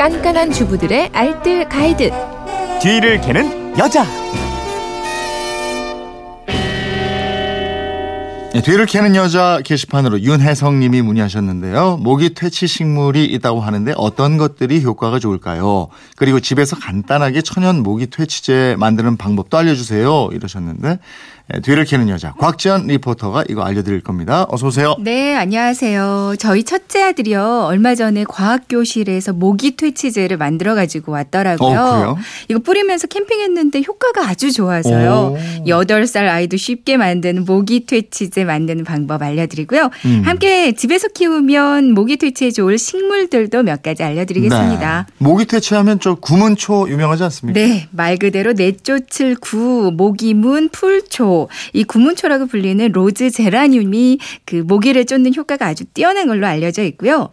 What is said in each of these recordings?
깐깐한 주부들의 알뜰 가이드. 뒤를 캐는 여자. 네, 뒤를 캐는 여자 게시판으로 윤혜성님이 문의하셨는데요. 모기 퇴치 식물이 있다고 하는데 어떤 것들이 효과가 좋을까요? 그리고 집에서 간단하게 천연 모기 퇴치제 만드는 방법도 알려주세요. 이러셨는데 네, 뒤를 캐는 여자 곽지연 리포터가 이거 알려드릴 겁니다. 어서 오세요. 네, 안녕하세요. 저희 첫째 아들이요. 얼마 전에 과학 교실에서 모기 퇴치제를 만들어 가지고 왔더라고요. 어, 그래요? 이거 뿌리면서 캠핑했는데 효과가 아주 좋아서요. 오. 여덟 살 아이도 쉽게 만드는 모기 퇴치제 만드는 방법 알려드리고요. 음. 함께 집에서 키우면 모기 퇴치에 좋을 식물들도 몇 가지 알려드리겠습니다. 네. 모기 퇴치하면 저 구문초 유명하지 않습니까? 네, 말 그대로 내쫓을 구, 모기문, 풀초. 이 구문초라고 불리는 로즈 제라늄이 그 모기를 쫓는 효과가 아주 뛰어난 걸로 알려져 있고요.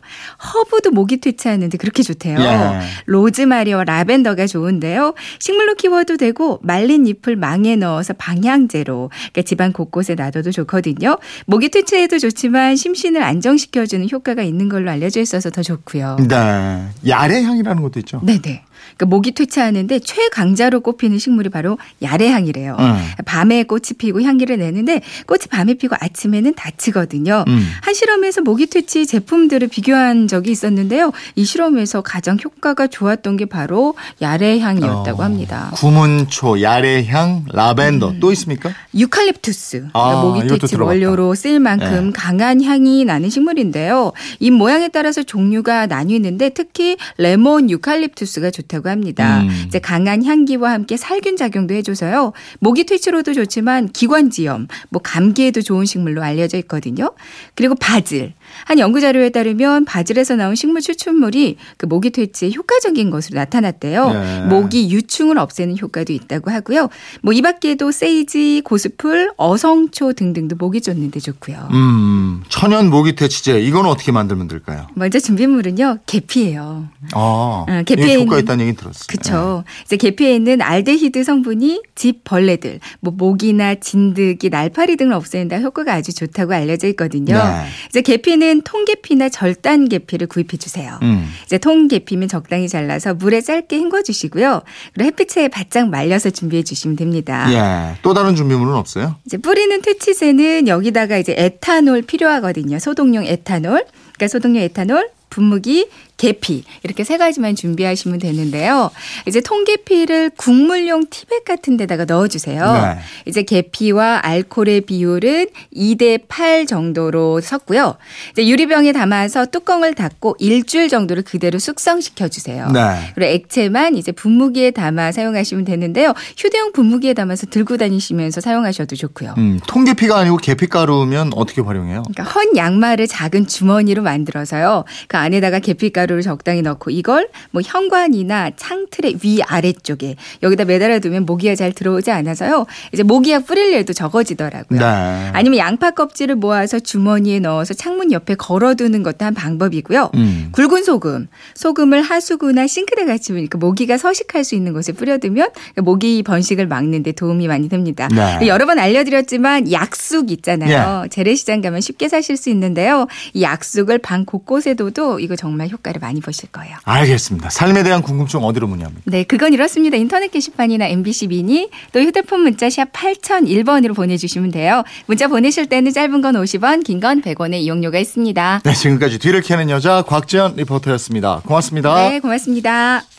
허브도 모기 퇴치하는데 그렇게 좋대요. 예. 로즈마리와 라벤더가 좋은데요. 식물로 키워도 되고 말린 잎을 망에 넣어서 방향제로 그러니까 집안 곳곳에 놔둬도 좋거든요. 모기 퇴치에도 좋지만 심신을 안정시켜주는 효과가 있는 걸로 알려져 있어서 더 좋고요. 네. 야래향이라는 것도 있죠. 네네. 그러니까 모기 퇴치하는데 최강자로 꼽히는 식물이 바로 야래향이래요. 음. 밤에 꽃이 피고 향기를 내는데 꽃이 밤에 피고 아침에는 다치거든요. 음. 한 실험에서 모기 퇴치 제품들을 비교한 적이 있었는데요. 이 실험에서 가장 효과가 좋았던 게 바로 야래향이었다고 어, 합니다. 구문초, 야래향, 라벤더 또 있습니까? 유칼립투스 아, 그러니까 모기 이것도 퇴치. 원료로 쓰일 만큼 네. 강한 향이 나는 식물인데요. 잎 모양에 따라서 종류가 나뉘는데 특히 레몬 유칼립투스가 좋 다고 합니다. 음. 이제 강한 향기와 함께 살균 작용도 해줘서요. 모기 퇴치로도 좋지만 기관지염, 뭐 감기에도 좋은 식물로 알려져 있거든요. 그리고 바질. 한 연구 자료에 따르면 바질에서 나온 식물 추출물이 그 모기 퇴치에 효과적인 것으로 나타났대요. 네. 모기 유충을 없애는 효과도 있다고 하고요. 뭐 이 밖에도 세이지, 고스풀, 어성초 등등도 모기 쫓는데 좋고요. 음, 천연 모기 퇴치제 이건 어떻게 만들면 될까요? 먼저 준비물은요 계피예요. 아, 어, 계피에 효과 있는- 있다는 얘기 들었어요. 그렇죠. 이제 계피에 있는 알데히드 성분이 집 벌레들, 뭐 모기나 진드기, 날파리 등을 없애는데 효과가 아주 좋다고 알려져 있거든요. 네. 이제 계피 는 통계피나 절단 계피를 구입해 주세요. 음. 이제 통계피면 적당히 잘라서 물에 짧게 헹궈 주시고요. 그리고 햇빛에 바짝 말려서 준비해 주시면 됩니다. 예. 또 다른 준비물은 없어요? 이제 뿌리는 퇴치제는 여기다가 이제 에탄올 필요하거든요. 소독용 에탄올. 그러니까 소독용 에탄올, 분무기, 계피 이렇게 세 가지만 준비하시면 되는데요. 이제 통계피를 국물용 티백 같은 데다가 넣어주세요. 네. 이제 계피와 알코올의 비율은 2대 8 정도로 섞고요. 이제 유리병에 담아서 뚜껑을 닫고 일주일 정도를 그대로 숙성시켜 주세요. 네. 그리고 액체만 이제 분무기에 담아 사용하시면 되는데요. 휴대용 분무기에 담아서 들고 다니시면서 사용하셔도 좋고요. 음, 통계피가 아니고 계피가루면 어떻게 활용해요? 그러니까 헌 양말을 작은 주머니로 만들어서요. 그 안에다가 계피가루 를 적당히 넣고 이걸 뭐 현관이나 창틀의 위 아래쪽에 여기다 매달아 두면 모기가 잘 들어오지 않아서요. 이제 모기약 뿌릴 일도 적어지더라고요. 네. 아니면 양파 껍질을 모아서 주머니에 넣어서 창문 옆에 걸어두는 것도 한 방법이고요. 음. 굵은 소금, 소금을 하수구나 싱크대 같이 그러니까 모기가 서식할 수 있는 곳에 뿌려두면 모기 번식을 막는데 도움이 많이 됩니다. 네. 여러 번 알려드렸지만 약숙 있잖아요. 재래시장 가면 쉽게 사실 수 있는데요. 이 약숙을 방 곳곳에 둬도 이거 정말 효과 를 많이 보실 거예요. 알겠습니다. 삶에 대한 궁금증 어디로 문의합니까? 네, 그건 이렇습니다. 인터넷 게시판이나 MBC 미니 또 휴대폰 문자 샵 8001번으로 보내주시면 돼요. 문자 보내실 때는 짧은 건 50원, 긴 건 100원의 이용료가 있습니다. 네, 지금까지 뒤를 캐는 여자 곽지연 리포터였습니다. 고맙습니다. 네, 고맙습니다.